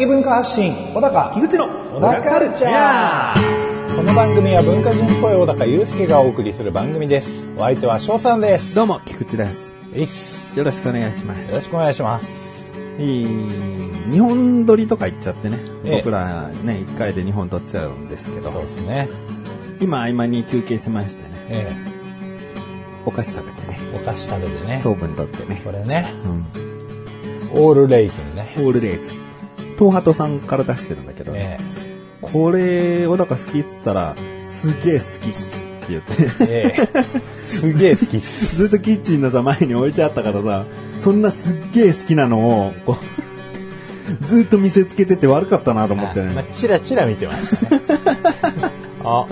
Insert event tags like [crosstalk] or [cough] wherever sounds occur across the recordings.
小高的文化発信小高。樋口の小高カルチャー。この番組は文化人っぽい小高祐介がお送りする番組です。お相手は翔さんです。どうも、菊池です。いっす。よろしくお願いします。よろしくお願いします。えー日本撮りとか行っちゃってね、ええ。僕らね、一回で日本撮っちゃうんですけど、そうですね。今合間に休憩しましてね、えお菓子食べてね、えお菓子食べてね。糖分取ってね、これね。うん、オールレイズンね。オールレーズ。ン。東ハトさんから出してるんだけど、えこれ、小高好きっつったら、すげえ好きっすって言って、すげえ好きっす。[laughs] ずっとキッチンのさ、前に置いてあったからさ、そんなすっげえ好きなのを、こう、[laughs] ずっと見せつけてて悪かったなと思ってね。まあ、。チラチラ見てましたね。[laughs] あ。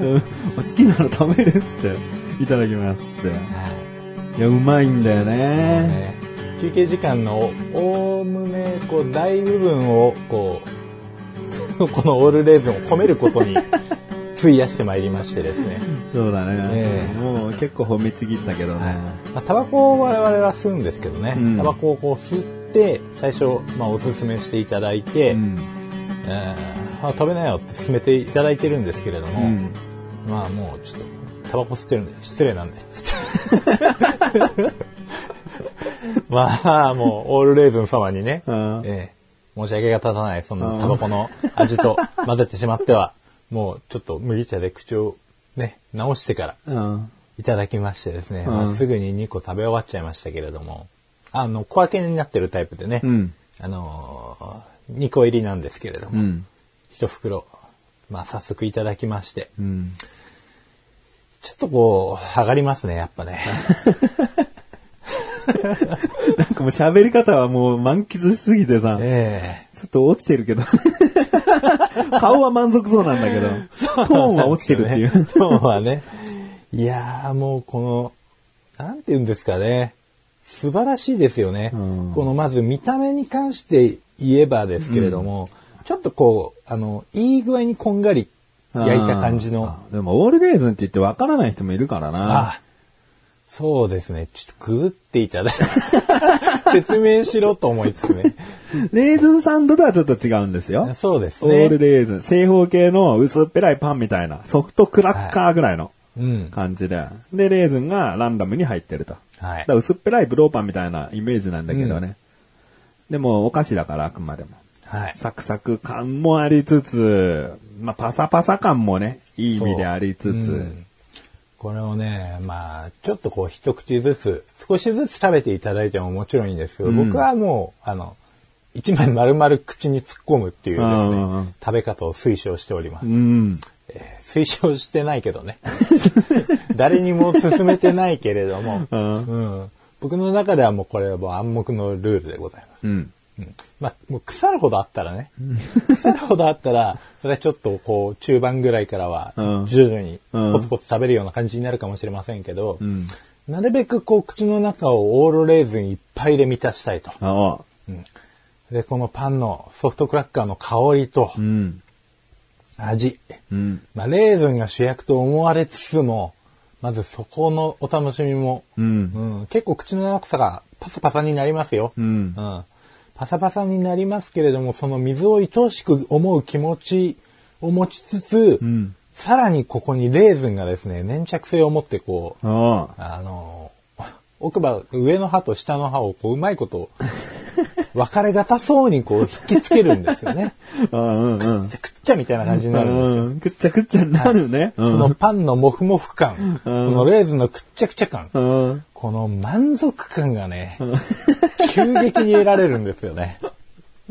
うん。好きなの食べるっつって、いただきますって。い。や、うまいんだよね。ね休憩時間のおおむねこう大部分をこうこのオールレーズンを込めることに費やしてまいりましてですね、そうだね。ええもう結構褒めちぎったけどね。まあ、タバコを我々は吸うんですけどね、うんタバコをこう吸って最初、まあ、おすすめしていただいて、うん。えーあ食べなよって勧めていただいてるんですけれども、うん。まあもうちょっとタバコ吸ってるんで失礼なんで [laughs] [laughs] まあもうオールレーズン様にね、うんええ申し訳が立たないそのタバコの味と [laughs] 混ぜてしまってはもうちょっと麦茶で口をね直してからうん。いただきましてですね、うんまあすぐに2個食べ終わっちゃいましたけれどもあの小分けになってるタイプでね、うん。あのー、2個入りなんですけれども、うん。1袋まあ早速いただきましてうん。ちょっとこう、上がりますね、やっぱね。[laughs] なんかもう喋り方はもう満喫しすぎてさ、えちょっと落ちてるけど。[laughs] 顔は満足そうなんだけど、トーンは落ちてるっていう。ねトーンはね。いやーもうこの、なんて言うんですかね。素晴らしいですよね。うんこのまず見た目に関して言えばですけれども、ちょっとこう、あの、いい具合にこんがり焼いた感じの。でも、オールレーズンって言ってわからない人もいるからな。あ、そうですね。ちょっとググっていただいて、[laughs] 説明しろと思いつつね。レーズンサンドとはちょっと違うんですよ。そうですオールね。レーズン。正方形の薄っぺらいパンみたいな、ソフトクラッカーぐらいのうん。感じで。で、レーズンがランダムに入ってると。はいだ薄っぺらいブローパンみたいなイメージなんだけどね。でも、お菓子だから、あくまでも。はい。サクサク感もありつつ、まあ、パサパサ感もね、いい意味でありつつ、うんこれをね、まあ、ちょっとこう一口ずつ、少しずつ食べていただいてももちろんいいんですけど、僕はもう、あの、一枚丸々口に突っ込むっていうですうんうんうねん、食べ方を推奨しております。うん。えー推奨してないけどね。[laughs] 誰にも勧めてないけれども、うんうん僕の中ではもうこれはもう暗黙のルールでございます。うん。うんまあ、もう腐るほどあったらね、腐るほどあったら、それはちょっとこう、中盤ぐらいからはうん、徐々にうんポツポツ食べるような感じになるかもしれませんけど、んなるべくこう、口の中をオールレーズンいっぱいで満たしたいと。ああ。で、このパンのソフトクラッカーの香りとうん。味、うん。まあ、レーズンが主役と思われつつも、まずそこのお楽しみも、うん。うん結構口の中がパサパサになりますよ。うんうんパサパサになりますけれども、その水を愛おしく思う気持ちを持ちつつ、んさらにここにレーズンがですね、粘着性を持ってこう。あの、奥歯、上の歯と下の歯をこう、うまいこと、分かれがたそうにこう、引きつけるんですよね。[laughs] うんうん。くっちゃみたいな感じになるんですよ。うん。くっちゃくっちゃになるね。うんそのパンのモフモフ感、このレーズンのくっちゃくちゃ感、うん。この満足感がね、急激に得られるんですよね。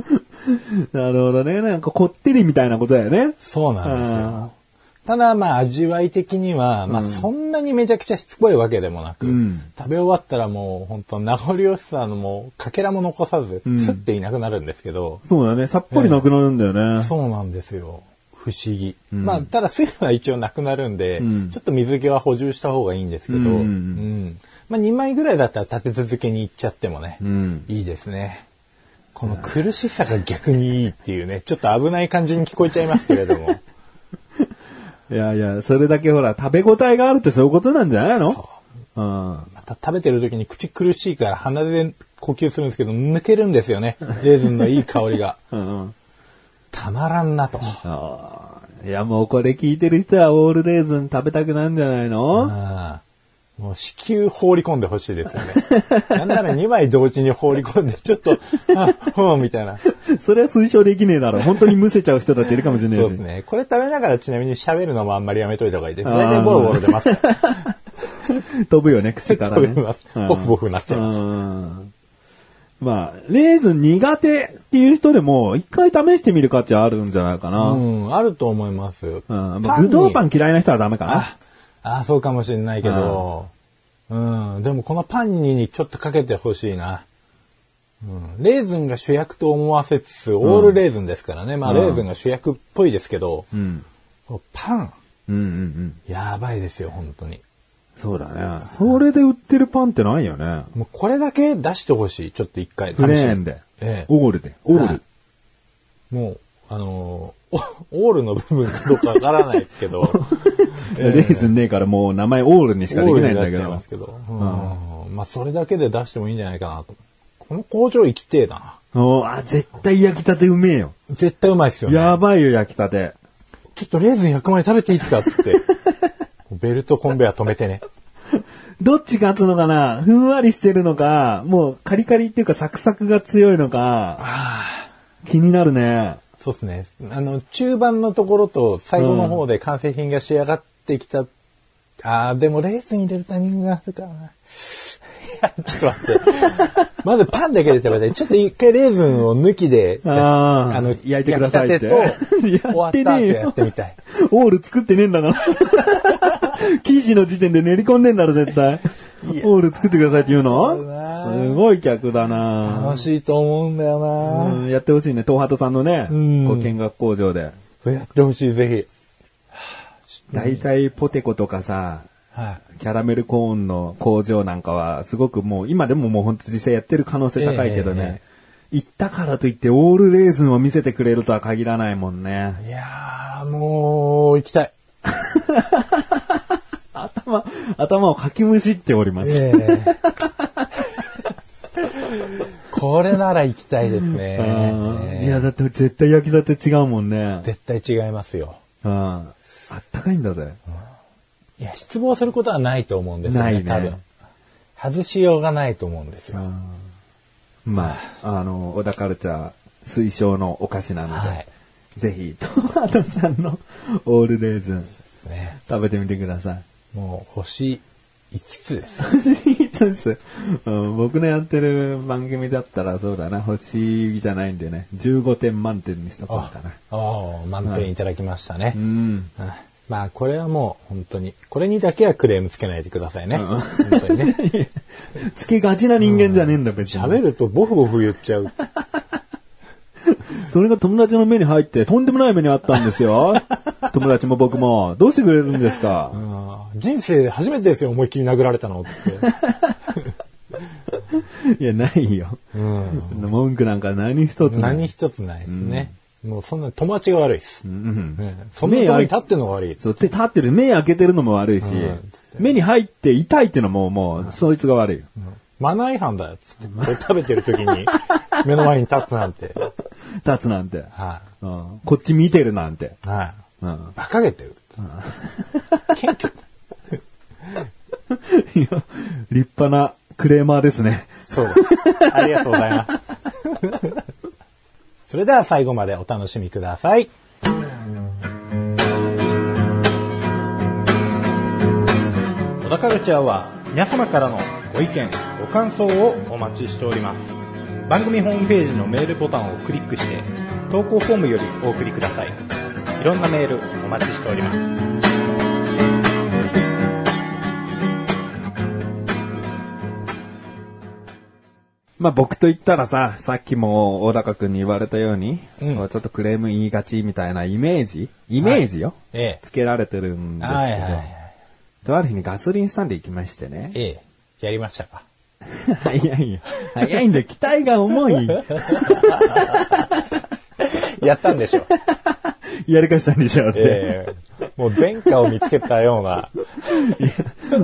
[laughs] なるほどね。なんかこってりみたいなことだよね。そうなんですあよ。ただまあ味わい的には、まあそんなにめちゃくちゃしつこいわけでもなく、うん食べ終わったらもう本当名残惜しさのもうかけらも残さず、んすっていなくなるんですけど、そうだね。さっぱりなくなるんだよね。そうなんですよ。不思議。まあ、ただ水分は一応なくなるんで、んちょっと水気は補充した方がいいんですけど、うんうんうんうんまあ2枚ぐらいだったら立て続けにいっちゃってもね、うん。いいですね。この苦しさが逆にいいっていうね、ちょっと危ない感じに聞こえちゃいますけれども。[laughs] いやいや、それだけほら、食べ応えがあるってそういうことなんじゃないの？うん。また食べてる時に口苦しいから鼻で呼吸するんですけど、抜けるんですよね。レーズンのいい香りが。[laughs] うんうん。たまらんなと。ああ。いや、もうこれ聞いてる人はオールレーズン食べたくなんじゃないの？ああもう子宮放り込んでほしいですよね。[laughs] なんなら2枚同時に放り込んで、ちょっと、あ、ふん、みたいな。それは推奨できねえだろ。本当にむせちゃう人だっているかもしれないしそうですね。これ食べながらちなみに喋るのもあんまりやめといた方がいいです。大体ボロボロ出ます。[laughs] 飛ぶよね、口からね。飛びますボフボフなっちゃいますうんまあ、レーズン苦手っていう人でも、一回試してみる価値はあるんじゃないかな。ううん。ん、あると思います。まあ、ぶどうパン嫌いな人はダメかな。あ、あそうかもしれないけど、うん、でもこのパンにちょっとかけてほしいな。うん、レーズンが主役と思わせつつ、オールレーズンですからね。まあ、うんレーズンが主役っぽいですけど、うん。パン、うんうんうん。やばいですよ、本当に。そうだね。それで売ってるパンってないよね。もうこれだけ出してほしい。ちょっと一回。プレーンで。ええオールで。オール。はいもう、あの [laughs] オールの部分かどうかわからないですけど、[laughs] レーズンねえからもう名前オールにしかできないんだけどけど、うんまあそれだけで出してもいいんじゃないかなと。この工場行きてえな。おあ、絶対焼きたてうめえよ。絶対うまいっすよね。やばいよ、焼きたて。ちょっとレーズン100枚食べていいですかって。[laughs] ベルトコンベア止めてね。どっち勝つのかな？ふんわりしてるのか、もうカリカリっていうかサクサクが強いのか、気になるね。そうですね。あの、中盤のところと最後の方で完成品が仕上がってきた。ああ、でもレーズン入れるタイミングがあるからな。ちょっと待って。まずパンだけで食べて、ちょっと一回レーズンを抜きで、あーあの、焼いてくださいって焼きたてと、[laughs] 終わった後やってみたい。オール作ってねえんだから。[laughs] 生地の時点で練り込んでんだろ、絶対。オール作ってくださいって言うの？すごい客だな楽しいと思うんだよな、うんやってほしいね。東鳩さんのね、うんこう見学工場で。やってほしい、ぜ大体ポテコとかさ、ひ。はい。キャラメルコーンの工場なんかは、すごくもう、今でももう本当実際やってる可能性高いけどええね。行ったからといって、オールレーズンを見せてくれるとは限らないもんね。いやー、もう、行きたい。[laughs] 頭、頭をかきむしっております。ええこれなら行きたいですうんね。いや、だって絶対焼きたて違うもんね。絶対違いますよ。うん。あったかいんだぜ。いや、失望することはないと思うんですよね、ないね多分。外しようがないと思うんですよ。まあ、あの、小田カルチャー推奨のお菓子なので、はい。ぜひ、トマトさんのオールレーズンですね。食べてみてください。もう、星5つです。そうです、うん僕のやってる番組だったらそうだな、星じゃないんでね、15点満点にしとこうかな。ああ、満点いただきましたね。うん。うんまあ、これはもう、本当に、これにだけはクレームつけないでくださいね。本当にね。[laughs] つけがちな人間じゃねえんだ、別に。喋るとボフボフ言っちゃう。[laughs] それが友達の目に入って、とんでもない目にあったんですよ。友達も僕も。どうしてくれるんですか？あー人生で初めてですよ、思いっきり殴られたのって。[laughs] いや、ないよ。うん文句なんか何一つない。何一つないですね。もうそんな友達が悪いです。うんねそんなとこに立ってんのが悪い。そう、で、立ってる、目開けてるのも悪いし、うん目に入って痛いってのももう、そいつが悪い。マナー違反だよ、つって。これ食べてる時に [laughs] 目の前に立つなんて。立つなんて。はうんこっち見てるなんて。い。はい。うん馬鹿げてる。謙虚。いや立派なクレーマーですね。そうです。ありがとうございます。それでは最後までお楽しみください。小田カルチャーは皆様からのご意見、ご感想をお待ちしております。番組ホームページのメールボタンをクリックして投稿フォームよりお送りください。いろんなメールお待ちしております。まあ僕と言ったらさ、さっきも小高くんに言われたように、うんちょっとクレーム言いがちみたいなイメージイメージよ、えつけられてるんえ。ですけど、はいはいはい。とある日にガソリンスタンド行きましてね。ええ。やりましたか？早いよ。早いんだよ。期待が重い。[laughs] やったんでしょ。やり返したんでしょって。ええもう前科を見つけたような。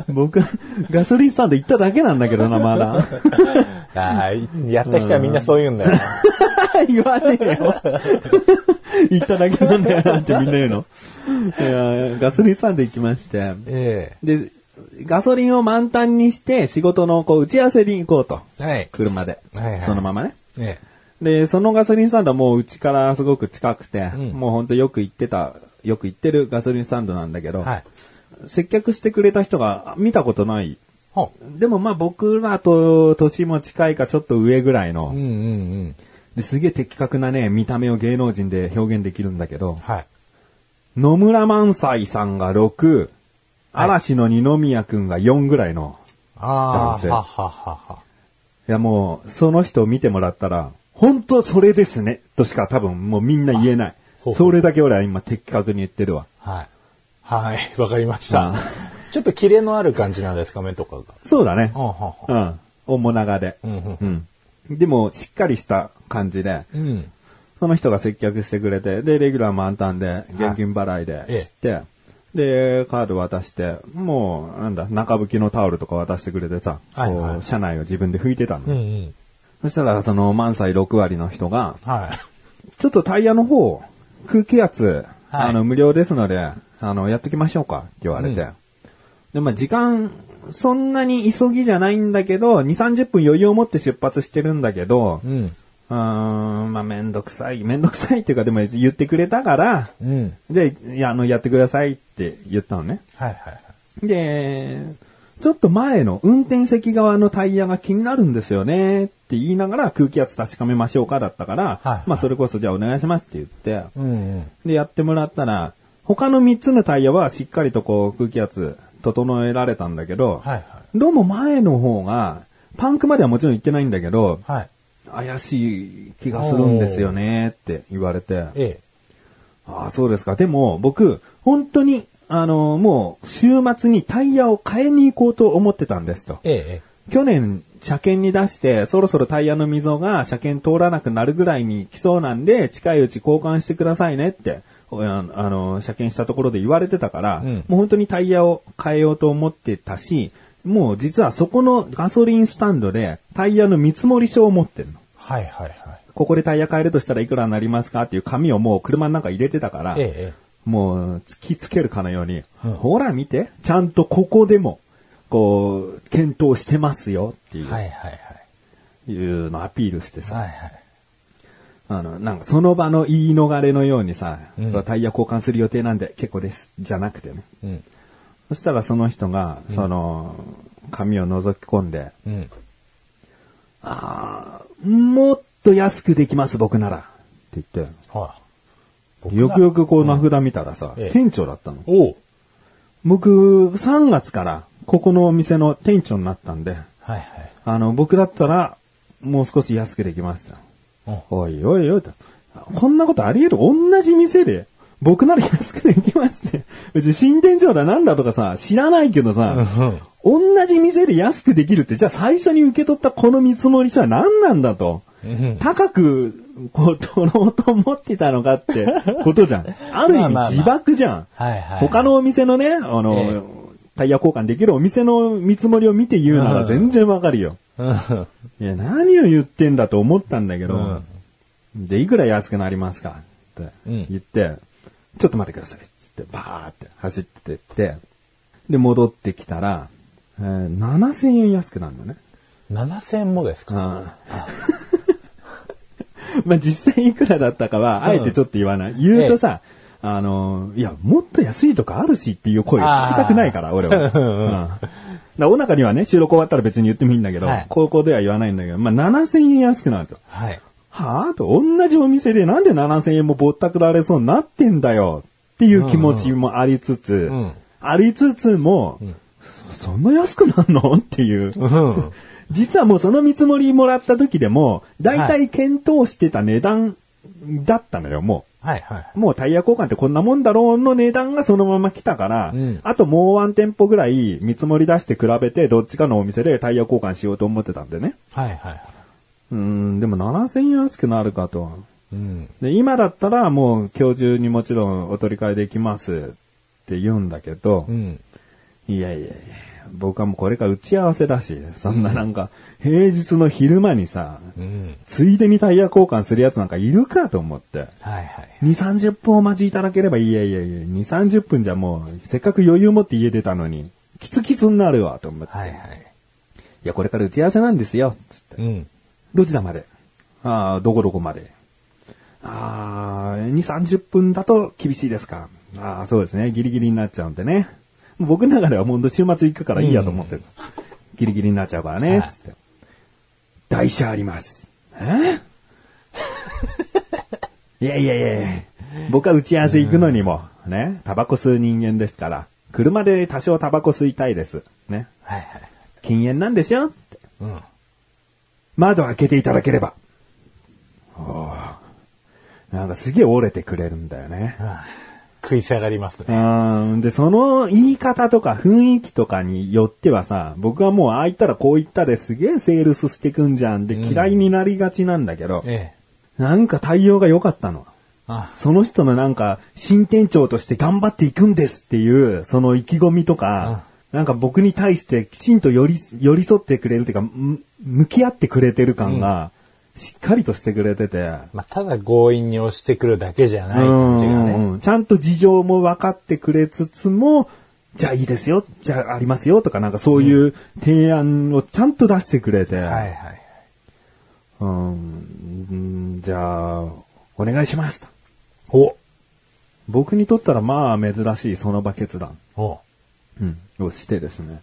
僕、ガソリンスタンド行っただけなんだけどな、まだ。あーやった人はみんなそう言うんだよな。[laughs] 言わねえよ。[laughs] 行っただけなんだよなってみんな言うの。いやガソリンスタンド行きまして。えで、ガソリンを満タンにして仕事のこう打ち合わせに行こうと。えはい。車で。はいはいそのままね。えで、そのガソリンスタンドはもううちからすごく近くて、うんもうほんとよく行ってた、よく行ってるガソリンスタンドなんだけど、えはい。接客してくれた人が見たことない。ほでもまあ僕らと年も近いかちょっと上ぐらいの、う。うんうんうん。ですげえ的確なね、見た目を芸能人で表現できるんだけど、はい。野村萬斎さんが6、はい嵐の二宮くんが4ぐらいの、ああ、男性はははは。いやもう、その人を見てもらったら、本当それですね、としか多分もうみんな言えないほうほ。うそれだけ俺は今的確に言ってるわ。はい。はい、わかりましあた。ちょっとキレのある感じなんですか、目とかが。そうだね。うん。面長で。うん。でも、しっかりした感じで、うん。その人が接客してくれて、で、レギュラー満タンで、現金払いで、ええして、で、カード渡して、もう、なんだ、中拭きのタオルとか渡してくれてさ、はいはいこう、車内を自分で拭いてたの。うんうん。そしたら、その、満載6割の人が、はい。ちょっとタイヤの方、空気圧、はいあの、無料ですので、あの、やっときましょうか、って言われて。うんで、まあ、時間、そんなに急ぎじゃないんだけど、2、30分余裕を持って出発してるんだけど、うん。うーん、まあ、めんどくさい。めんどくさいっていうか、でも言ってくれたから、うん。で、いや、あの、やってくださいって言ったのね。はいはいはい。で、ちょっと前の運転席側のタイヤが気になるんですよねって言いながら空気圧確かめましょうかだったから、はいはいまあそれこそじゃあお願いしますって言って、うんうん。で、やってもらったら、他の3つのタイヤはしっかりとこう空気圧整えられたんだけど、はいはい。どうも前の方が、パンクまではもちろん行ってないんだけど、はい。怪しい気がするんですよねって言われて、えああ、そうですか。でも僕、本当に、あのもう週末にタイヤを買いに行こうと思ってたんですと。ええ。去年、車検に出して、そろそろタイヤの溝が車検通らなくなるぐらいに来そうなんで、近いうち交換してくださいねって、ああの、車検したところで言われてたから、うんもう本当にタイヤを変えようと思ってたし、もう実はそこのガソリンスタンドでタイヤの見積もり書を持ってるの。はいはいはい。ここでタイヤ変えるとしたらいくらになりますかっていう紙をもう車の中に入れてたから、ええ。えもう突きつけるかのように、うんほら見て、ちゃんとここでも、こう、検討してますよっていう。え。はいはいはい。いうのをアピールしてさ、はいはい。あの、なんかその場の言い逃れのようにさ、うんタイヤ交換する予定なんで結構です、じゃなくてね。うん。そしたらその人が、その、紙を覗き込んで、うん。あーもっと安くできます、僕なら。って言って、はい。よくよくこう名札見たらさ、ええ店長だったの。おう僕、3月からここのお店の店長になったんで、はいはい。あの、僕だったら、もう少し安くできますと。おいおいおいと。こんなことあり得る？同じ店で、僕なら安くできますね。別に新店長だなんだとかさ、知らないけどさ、同じ店で安くできるって、じゃあ最初に受け取ったこの見積もり書は何なんだと。うん高く、こう、取ろうと思ってたのかって [laughs] ことじゃん。ある意味自爆じゃん。他のお店のね、あの、ええタイヤ交換できるお店の見積もりを見て言うなら全然わかるよ。うん。いや、何を言ってんだと思ったんだけど、で、いくら安くなりますかってうん言って、ちょっと待ってください。つって、バーって走ってって、で、戻ってきたら、えー7000円安くなるのね。7000もですか？[laughs] まあ実際いくらだったかは、あえてちょっと言わない。言うとさ、あの、いや、もっと安いとかあるしっていう声を聞きたくないから、俺は。[laughs] うんだお腹にはね、収録終わったら別に言ってもいいんだけど、はい高校では言わないんだけど、まあ7000円安くなると。はい。はぁと、同じお店でなんで7000円もぼったくられそうになってんだよ？っていう気持ちもありつつ、んありつつも、そんな安くなるの？っていう。うん。実はもうその見積もりもらった時でも、だいたい検討してた値段だったのよ、もはいはい。う。もうタイヤ交換ってこんなもんだろうの値段がそのまま来たから、うんあともうワン店舗ぐらい見積もり出して比べて、どっちかのお店でタイヤ交換しようと思ってたんでね。はいはい。うーん、でも7000円安くなるかと。うん。で今だったらもう今日中にもちろんお取り替えできますっって言うんだけど、うん。いやいやいや、僕はもうこれから打ち合わせだし、そんななんか、平日の昼間にさ、うん。ついでにタイヤ交換するやつなんかいるかと思って。はいはい。2、30分お待ちいただければいいやいやいや、2、30分じゃもう、せっかく余裕持って家出たのに、キツキツになるわ、と思って。はいはい。いや、これから打ち合わせなんですよ、つって。うん。どちらまで？ああ、どこどこまで？ああ、2、30分だと厳しいですか？ああ、そうですね。ギリギリになっちゃうんでね。僕の中ではもう週末行くからいいやと思ってる。ギリギリになっちゃうからね、はいつって。台車あります。え？[laughs] いやいやいやいや僕は打ち合わせ行くのにも、ね、タバコ吸う人間ですから、車で多少タバコ吸いたいです。ね。はいはい。禁煙なんですよってうん。窓開けていただければ。おーなんかすげえ折れてくれるんだよね。食い下がりますうね。ん。で、その言い方とか雰囲気とかによってはさ、僕はもうああ言ったらこう言ったですげえセールスしてくんじゃんで嫌いになりがちなんだけど、ええ。なんか対応が良かったの。あ、その人のなんか、新店長として頑張っていくんですっていう、その意気込みとか、なんか僕に対してきちんと寄り、寄り添ってくれるっていうか、む向き合ってくれてる感が、しっかりとしてくれてて、まあ、ただ強引に押してくるだけじゃない感じがうんね。うんちゃんと事情も分かってくれつつも、じゃあいいですよ、じゃあありますよとかなんかそういう提案をちゃんと出してくれて、はいはい。うんうんじゃあ、お願いしますと。お僕にとったらまあ珍しいその場決断。おうん。をしてですね。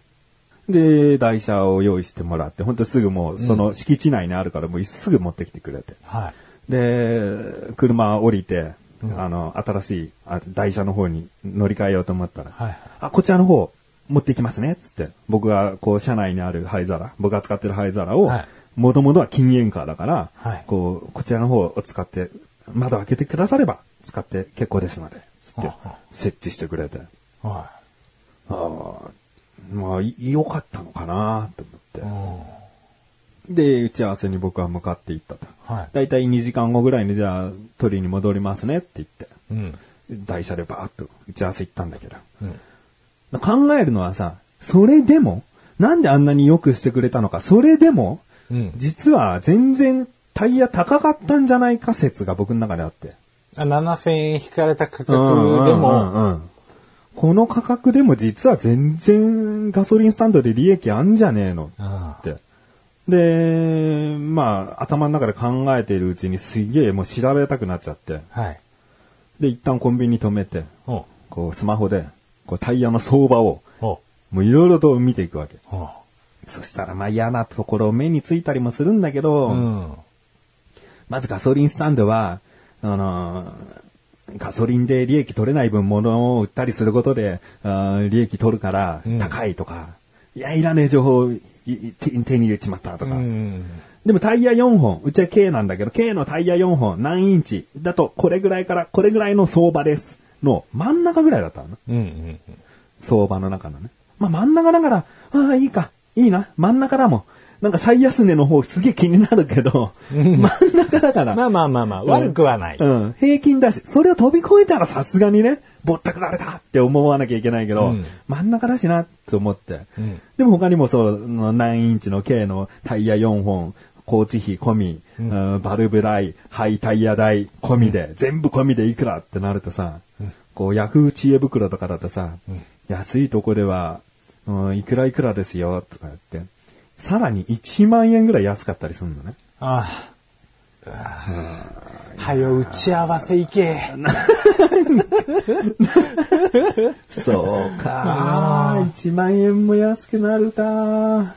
で、台車を用意してもらって、ほんとすぐもう、その敷地内にあるからもうすぐ持ってきてくれて。はい。で、車降りて、あの、新しいあ台車の方に乗り換えようと思ったら、はいあ、こちらの方持っていきますね、つって。僕が、こう、車内にある灰皿、僕が使ってる灰皿をはい、もともとは禁煙カーだから、はいこう、こちらの方を使って、窓開けてくだされば、使って結構ですので、つって設置してくれて。はああ、まあ、い良かったのかなとい。思って。うんで、打ち合わせに僕は向かって行ったと。はい。だいたい2時間後ぐらいにじゃあ、取りに戻りますねって言って、うん。台車でバーッと打ち合わせ行ったんだけど。うん。考えるのはさ、それでも、なんであんなによくしてくれたのか、それでも、うん。実は全然タイヤ高かったんじゃないか説が僕の中であって。あ7000円引かれた価格でも、この価格でも実は全然ガソリンスタンドで利益あんじゃねえのあって。で、まあ、頭の中で考えているうちにすげえもう調べたくなっちゃって。はい。で、一旦コンビニ止めて、おこうスマホで、こうタイヤの相場を、おもういろいろと見ていくわけ。おそしたらまあ嫌なところ目についたりもするんだけど、うん。まずガソリンスタンドは、あのーガソリンで利益取れない分物を売ったりすることで、あー利益取るからうん高いとか、いや、いらねえ情報手手に入れちまったとか。うん。でもタイヤ4本、うちは K なんだけど、K のタイヤ4本何インチだとこれぐらいからこれぐらいの相場です。の真ん中ぐらいだったの。うん。うん。相場の中のね。まあ真ん中だから、ああ、いいか、いいな、真ん中だもん。なんか最安値の方すげえ気になるけど、真ん中だから。まあまあまあまあ、悪くはない。うん。平均だし、それを飛び越えたらさすがにね、ぼったくられたって思わなきゃいけないけど、うん。真ん中だしなって思って。うん。でも他にもそう、何インチの K のタイヤ4本、工事費込み、うん。バルブ代、ハイタイヤ代込みで、全部込みでいくらってなるとさ、こうヤフー知恵袋とかだとさ、安いとこでは、うん、いくらいくらですよ、とか言って、さらに1万円ぐらい安かったりするのね。ああ。はよ、打ち合わせ行け。そうか。1万円も安くなるか。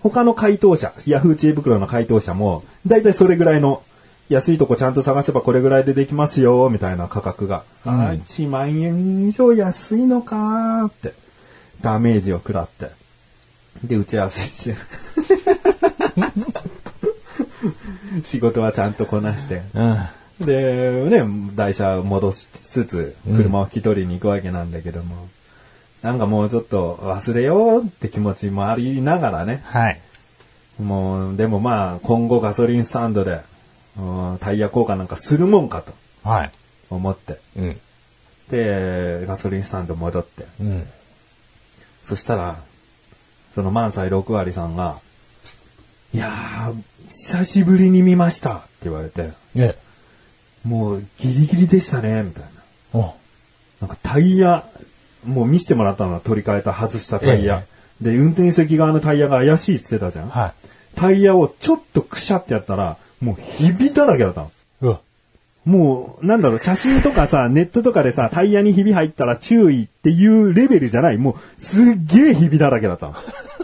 他の回答者、ヤフー知恵袋の回答者も、だいたいそれぐらいの、安いとこちゃんと探せばこれぐらいでできますよ、みたいな価格が。ああ、1万円以上安いのかって、ダメージを食らって。で、打ち合わせして。[laughs] 仕事はちゃんとこなして。うん。で、ね、台車戻しつつ、車を引き取りに行くわけなんだけども、なんかもうちょっと忘れようって気持ちもありながらね、はい。もう、でもまあ、今後ガソリンスタンドで、うんタイヤ交換なんかするもんかとはい。思って、うん。で、ガソリンスタンド戻って。うん。そしたら、その満載6割さんが、いやー、久しぶりに見ましたって言われて、ね。もうギリギリでしたね、みたいな。おなんかタイヤ、もう見せてもらったのは取り替えた外したタイヤ。で、運転席側のタイヤが怪しいって言ってたじゃん。はタイヤをちょっとくしゃってやったら、もうひびだらけだったの。い。うわ。もう、なんだろう、写真とかさ、[laughs] ネットとかでさ、タイヤにひび入ったら注意っていうレベルじゃない。もう、すっげえひびだらけだったの。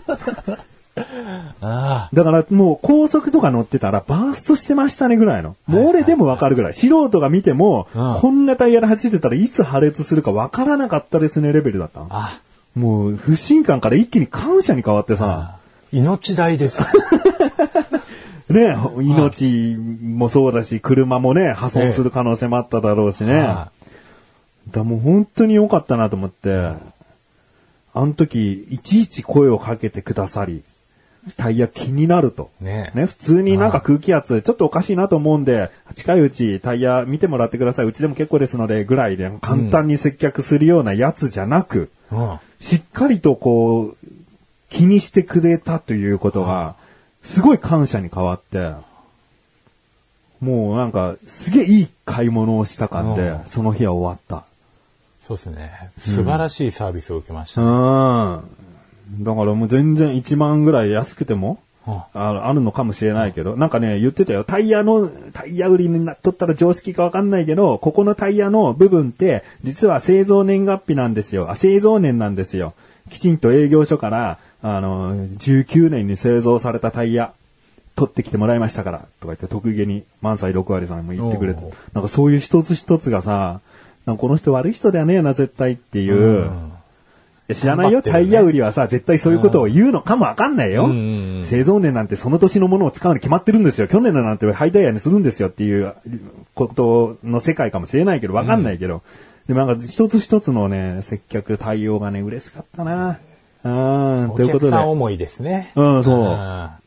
[laughs] あだからもう高速とか乗ってたらバーストしてましたねぐらいの。もう俺でもわかるぐらい。素人が見ても、うんこんなタイヤで走ってたらいつ破裂するかわからなかったですねレベルだったの。あ。もう不信感から一気に感謝に変わってさ、あ。命代です。[laughs] ね、命もそうだし、車もね、破損する可能性もあっただろうしね。だもう本当に良かったなと思って、あの時、いちいち声をかけてくださり、タイヤ気になると。ねね、普通になんか空気圧、ちょっとおかしいなと思うんで、近いうちタイヤ見てもらってください。うちでも結構ですので、ぐらいで簡単に接客するようなやつじゃなく、うん。しっかりとこう、気にしてくれたということが、すごい感謝に変わって、もうなんか、すげえいい買い物をした感でう、その日は終わった。そうですね。素晴らしいサービスを受けました。うん。だからもう全然1万ぐらい安くても、うんああるのかもしれないけど、なんかね、言ってたよ。タイヤの、タイヤ売りになっとったら常識かわかんないけど、ここのタイヤの部分って、実は製造年月日なんですよ。あ、製造年なんですよ。きちんと営業所から、あの、19年に製造されたタイヤ、取ってきてもらいましたから、とか言って、得意げに、満載6割さんも言ってくれておう、なんかそういう一つ一つがさ、この人悪い人だよねえな、絶対っていう、うんいや知らないよ、ねタイヤ売りはさ、絶対そういうことを言うのかもわかんないよ。うんうんうん製造年なんてその年のものを使うに決まってるんですよ。去年のなんてハイタイヤにするんですよっていうことの世界かもしれないけど、わかんないけど。でもなんか一つ一つのね、接客対応がね、嬉しかったな。うん、おということで。客さん思いですね。うん、そう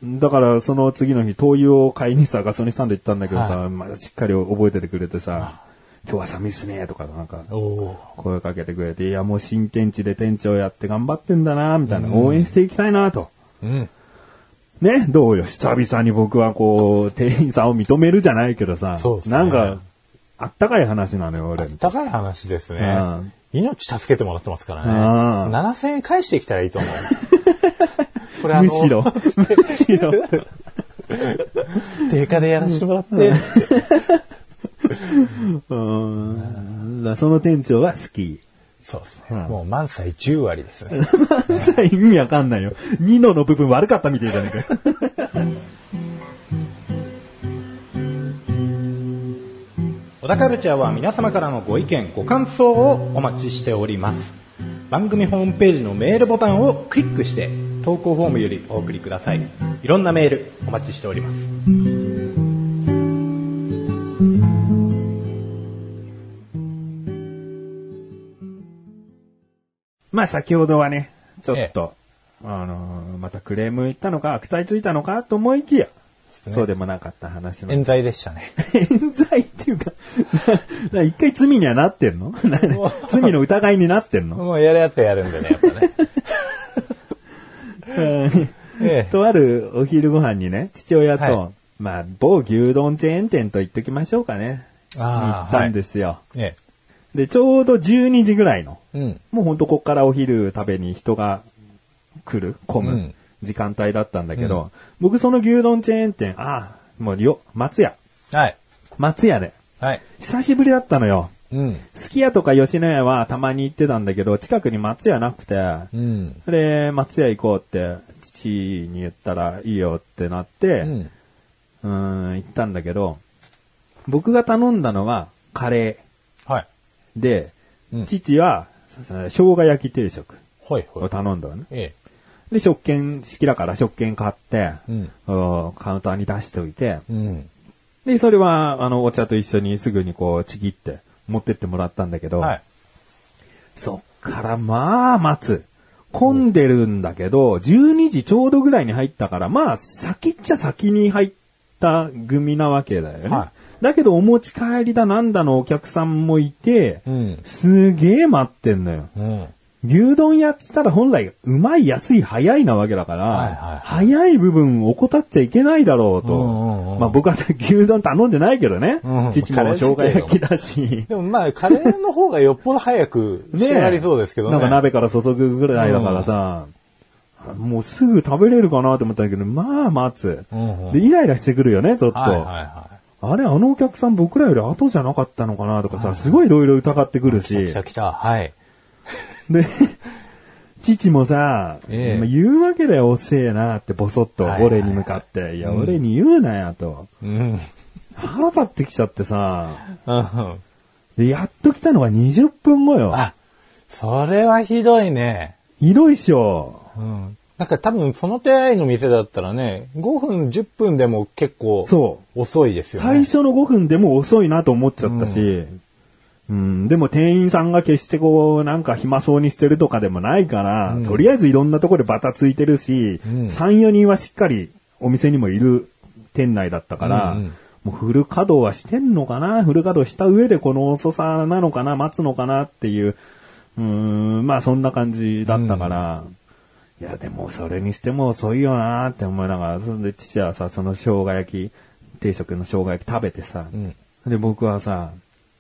うん。だから、その次の日、灯油を買いにさ、ガソリンスタンド行ったんだけどさ、はまあ、しっかり覚えててくれてさ、今日は寒いっすね、とか、なんか、声かけてくれて、いや、もう新天地で店長やって頑張ってんだな、みたいな、応援していきたいな、と。ー。うん。ね、どうよ、久々に僕はこう、店員さんを認めるじゃないけどさ、そうっすねなんか、あったかい話なのよ、俺。高い話ですねうん。命助けてもらってますからね。うん7000円返してきたらいいと思う。[laughs] これあの、むしろ、[laughs] むしろ。定価でやらせてもらって。うん。だからその店長は好き。そうですね。もう満載10割ですね。さ、意味わかんないよ。ニノの部分悪かったみたいじゃねえかよ。小田カルチャーは皆様からのご意見、ご感想をお待ちしております。番組ホームページのメールボタンをクリックして、投稿フォームよりお送りください。いろんなメールお待ちしております。まあ先ほどはね、ちょっと、あのーまたクレーム言ったのか、悪態ついたのかと思いきや、そうでもなかった話の。冤罪でしたね。[laughs] 冤罪っていうか、一回罪にはなってんの？罪の疑いになってんの？もうやるやつはやるんでね、やっぱね。[laughs] ええとあるお昼ご飯にね、父親と、はいまあ、某牛丼チェーン店と言っときましょうかね。行ったんですよ。えで、ちょうど12時ぐらいの、え。うん。もうほんとこっからお昼食べに人が来る、混むうん時間帯だったんだけど、僕その牛丼チェーン店、ああ、もうよ、松屋。はい。松屋で。はい。久しぶりだったのよ。うん。すき家とか吉野家はたまに行ってたんだけど、近くに松屋なくて、うん。で、松屋行こうって、父に言ったらいいよってなって、うん。うーん、行ったんだけど、僕が頼んだのはカレはい。ーで、うん父は生姜焼き定食を。頼んだのね。えで、食券式だから食券買って、うんおカウンターに出しておいて、え。うん。で、それは、あの、お茶と一緒にすぐにこう、ちぎって持ってってもらったんだけど、はい。そっからまあ、待つ。混んでるんだけど、12時ちょうどぐらいに入ったから、まあ、先っちゃ先に入っった組なわけだよね。はだけどお持ち帰りだなんだのお客さんもいて、うん。すげえ待ってんのよ。うん。牛丼屋っつったら本来、うまい、安い、早いなわけだから、はいはいはい早い部分を怠っちゃいけないだろうと。うんうんうんまあ僕は牛丼頼んでないけどね。うん父も生姜焼きだし。でもまあ、カレーの方がよっぽど早く仕上がりそうですけどね。[laughs] なんか鍋から注ぐぐらいだからさ、もうすぐ食べれるかなと思ったけど、まあ待つ。で、イライラしてくるよね、ちょっと。はいはいはあれ、あのお客さん僕らより後じゃなかったのかなとかさ、すごいいろいろ疑ってくるし来。た来た。はい。で、父もさ、え言うわけだよ、遅えなって、ボソッと、はいはいはい俺に向かって。いや、俺に言うなや、と。うん。腹立ってきちゃってさ、うんで、やっと来たのが20分後よ。あ、それはひどいね。ひどいっしょ。うん。なんか多分その手合いの店だったらね、5分、10分でも結構そう。遅いですよね。最初の5分でも遅いなと思っちゃったし、うん、でも店員さんが決してこう、なんか暇そうにしてるとかでもないから、とりあえずいろんなところでバタついてるし、うん。3、4人はしっかりお店にもいる店内だったから、うんうんもうフル稼働はしてんのかなフル稼働した上でこの遅さなのかな待つのかなっていう、うーん、まあそんな感じだったから、いやでもそれにしても遅いよなって思いながら、それで父はさ、その生姜焼き、定食の生姜焼き食べてさ、うん。で僕はさ、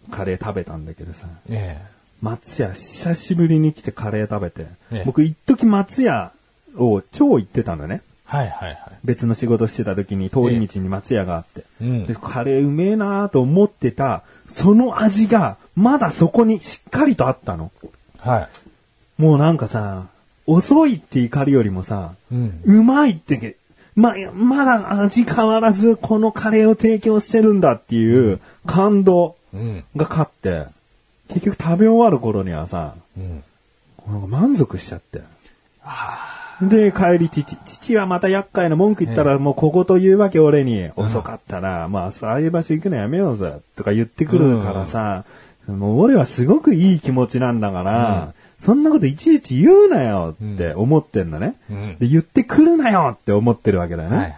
カレー食べたんだけどさ、え松屋久しぶりに来てカレー食べて、ええ僕一時松屋を超行ってたのね。えはいはいはい。別の仕事してた時に通り道に松屋があって。うんでカレーうめえなと思ってた、その味がまだそこにしっかりとあったの。はい。もうなんかさ、遅いって怒りよりもさ、うん。うまいって、ま、まだ味変わらずこのカレーを提供してるんだっていう感動うん。が勝って、結局食べ終わる頃にはさ、うん。なんか満足しちゃって。で、帰り父。父はまた厄介な文句言ったら、もうここというわけ俺に、遅かったら、まあ、そうああいう場所行くのやめようぜ、とか言ってくるからさ、もう俺はすごくいい気持ちなんだから、そんなこといちいち言うなよって思ってんのね。うんで、言ってくるなよって思ってるわけだよね。はいはい。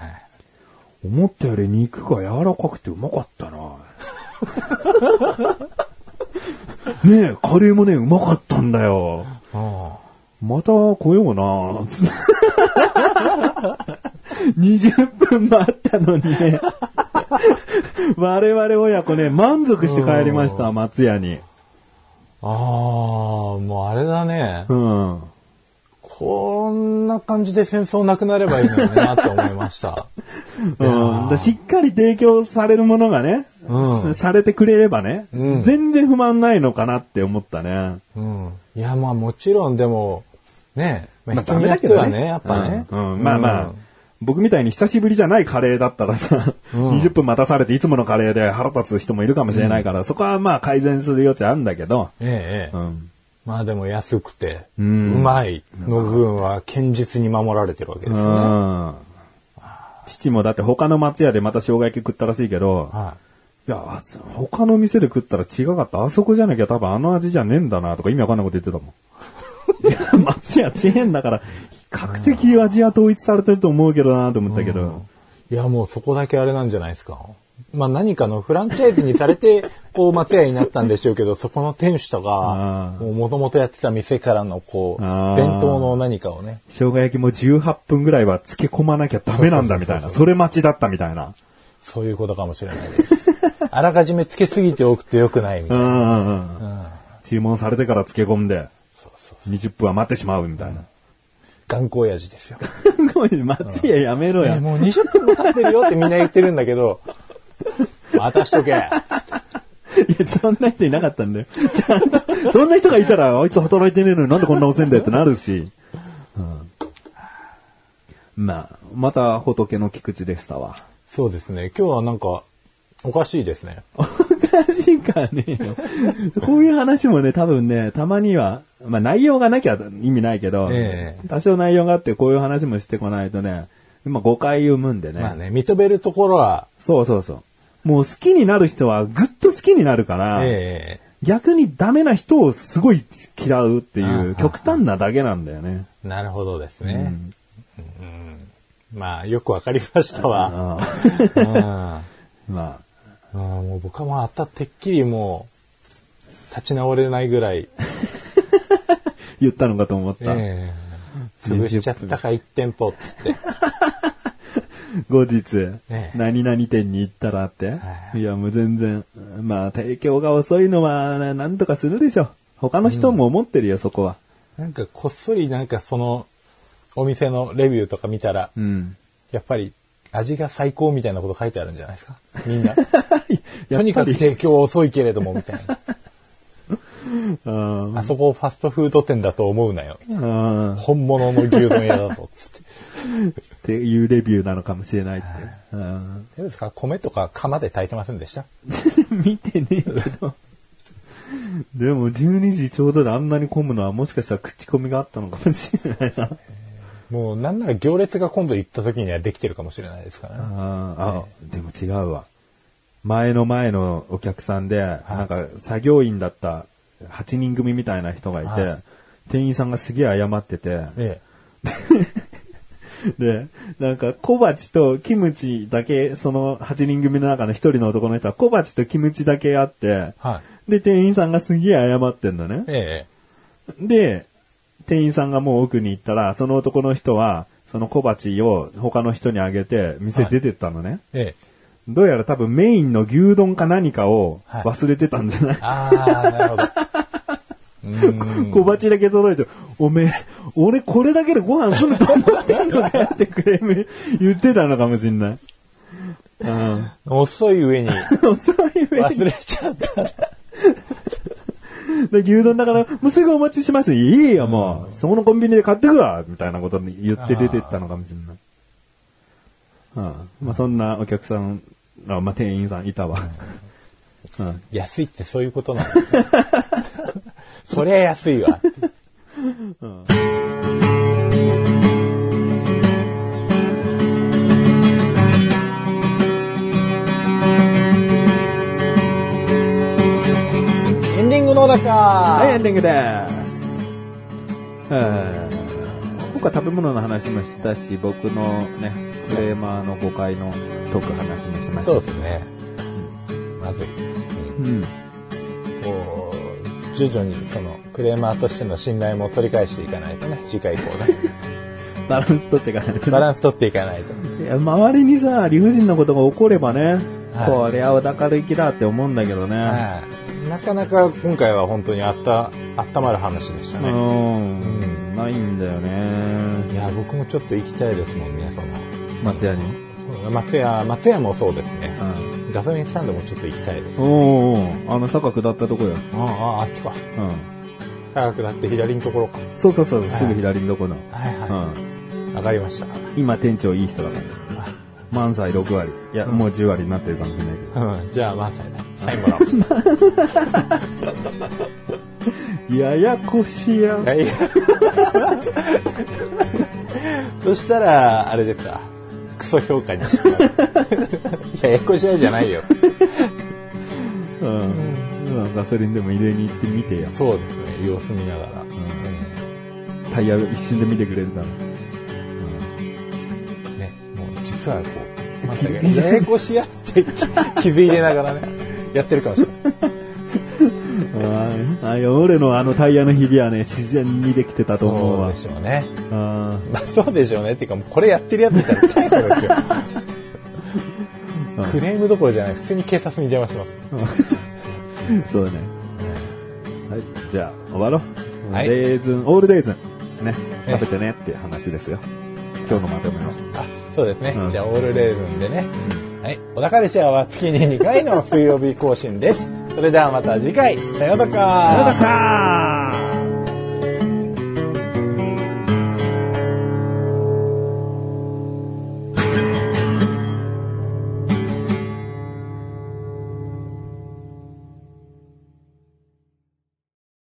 思ったより肉が柔らかくてうまかったな。[laughs] ねえ、カレーもね、うまかったんだよ。あまた来ようなつって20分待ったのにね。[laughs] 我々親子ね、満足して帰りました、松屋に。あああ、もうあれだね。うん。こんな感じで戦争なくなればいいのになって思いました。[laughs] うん、だしっかり提供されるものがね、うんされてくれればね、うん全然不満ないのかなって思ったね。うん。いや、まあもちろんでも、ね、まあ、まあ人によってはね、やっぱね。うんうんまあまあ、僕みたいに久しぶりじゃないカレーだったらさ、うん20分待たされていつものカレーで腹立つ人もいるかもしれないから、そこはまあ改善する余地あるんだけど、ええ、ええ。うん。まあでも安くて、ううんまいの部分は堅実に守られてるわけですよね。うん父もだって他の松屋でまた生姜焼き食ったらしいけど、はいや、あそ他の店で食ったら違かった。あそこじゃなきゃ多分あの味じゃねえんだなとか意味わかんないこと言ってたもん。[laughs] いや、松屋チェーンだから、比較的味は統一されてると思うけどなと思ったけど。い。いや、もうそこだけあれなんじゃないですか。まあ何かのフランチャイズにされて、こう松屋になったんでしょうけど、そこの店主とかもともとやってた店からのこう、伝統の何かをね、生姜焼きも18分ぐらいは漬け込まなきゃダメなんだみたいな。それ待ちだったみたいな。そういうことかもしれないです。あらかじめつけすぎておくと良くないみたいな。うんうんうん。注文されてから漬け込んで、そうそう。20分は待ってしまうみたいな。頑固親父ですよ。松屋やめろや。ねもう20分も経ってるよってみんな言ってるんだけど、[laughs] 渡しとけ。いや、そんな人いなかったんだよ。ちゃんと、そんな人がいたら、あいつ働いてねえのになんでこんな遅いんだよってなるし。うん、まあ、また仏の菊池でしたわ。そうですね。今日はなんか、おかしいですね。[laughs] おかしいかねえよ。こういう話もね、多分ね、たまには、まあ内容がなきゃ意味ないけど、ええ多少内容があってこういう話もしてこないとね、まあ誤解生むんでね。まあね、認めるところは、そうそうそう。もう好きになる人はぐっと好きになるから、え逆にダメな人をすごい嫌うっていう極端なだけなんだよね。えなるほどですね。うんまあ、よくわかりましたわ。あうん [laughs] あまあ、うんもう僕はもうあったてっきりもう、立ち直れないぐらい、[laughs] 言ったのかと思った。ええ潰しちゃったか、一店舗っつって。[laughs] 後日、ええ何々店に行ったらって、、はいや、もう全然、まあ、提供が遅いのは、ね、なんとかするでしょ。他の人も思ってるよ、そこは。なんかこっそりなんかその、お店のレビューとか見たら、うん。やっぱり味が最高みたいなこと書いてあるんじゃないですか？みんな。[laughs] とにかく提供遅いけれども、みたいな。[laughs] うんあそこファストフード店だと思うなよ。うん本物の牛丼屋だと。つって。っていうレビューなのかもしれないって。うんどうですか？米とか釜で炊いてませんでした？[laughs] 見てねえけど。でも12時ちょうどであんなに混むのはもしかしたら口コミがあったのかもしれないな。もうなんなら行列が今度行った時にはできてるかもしれないですからね。あーあ、でも違うわ。前の前のお客さんで、なんか作業員だった8人組みたいな人がいて、はい店員さんがすげえ謝ってて、え [laughs] で、なんか小鉢とキムチだけ、その8人組の中の1人の男の人は小鉢とキムチだけあって、え。はい。で、店員さんがすげえ謝ってんのね。えで、店員さんがもう奥に行ったら、その男の人は、その小鉢を他の人にあげて、店出てったのね。え。ええ。どうやら多分メインの牛丼か何かをはい忘れてたんじゃない、ああ、なるほど。小鉢だけ届いて、おめえ、俺これだけでご飯済むと思ってんのかよってクレーム言ってたのかもしんない。うん。遅い上に [laughs] そういう上忘れちゃった。で牛丼だから、もうすぐお待ちします。いいよ、もう。そこのコンビニで買ってくわみたいなことに言って出てったのかもしれない。うん。まあ、そんなお客さん、あまあ、店員さんいたわ。うん。安いってそういうことなんだ。そりゃ安いわ。エンディングの中はい、エンディングです。えー僕は食べ物の話もしたし、僕のね、クレーマーの誤解の解く話もしました。そうですね。まずい。うんうん。こう、徐々にそのクレーマーとしての信頼も取り返していかないとね、次回以降ね。[laughs] バランス取っていかないとね。バランス取っていかないと。いや、周りにさ、理不尽なことが起こればね、はいこりゃ小高る行きだって思うんだけどね。はい。なかなか今回は本当にあった、温まる話でしたうね。ん、ないんだよね。いや、僕もちょっと行きたいですもんね、その。松屋に？松屋、松屋もそうですねう。ん。ガソリンスタンドもちょっと行きたいです。おーおーあの坂下ったとこよ。ああ、あっちか。うん。高くなって左のところか。そうそうそう、すぐ左のとこの。はいはうん。い。わかりました。今店長いい人だから。満載6割。いや、もう10割になってるかもしれないけど。うん、じゃあ、満載だ。サインもらおう。[laughs] ややこしや。はい。そしたら、あれですか。クソ評価にしてや、ややこしやじゃないよ。うん。うんガソリンでも入れに行ってみてよ。そうですね、様子見ながら。タイヤ一瞬で見てくれるから。ね、もう実はこう、まさかややこしやって気づいてながらね、やってるかもしれない。[laughs] ああ、俺のあのタイヤのひびはね、自然にできてたと思うわそうで。しょうね。あまあそうでしょうね。っていうか、これやってるやついたら逮捕ですよ。クレームどころじゃない。普通に警察に電話します。ー [laughs] そうね。はい、じゃあ、終わろう。はいレーズン、オールレーズン。ね、え食べてねっていう話ですよ。今日のまとめは。あ、そうですね。うんじゃあ、オールレーズンでね。はい。小田カルチャーは月に2回の水曜日更新です。それではまた次回。さようなら。さよなら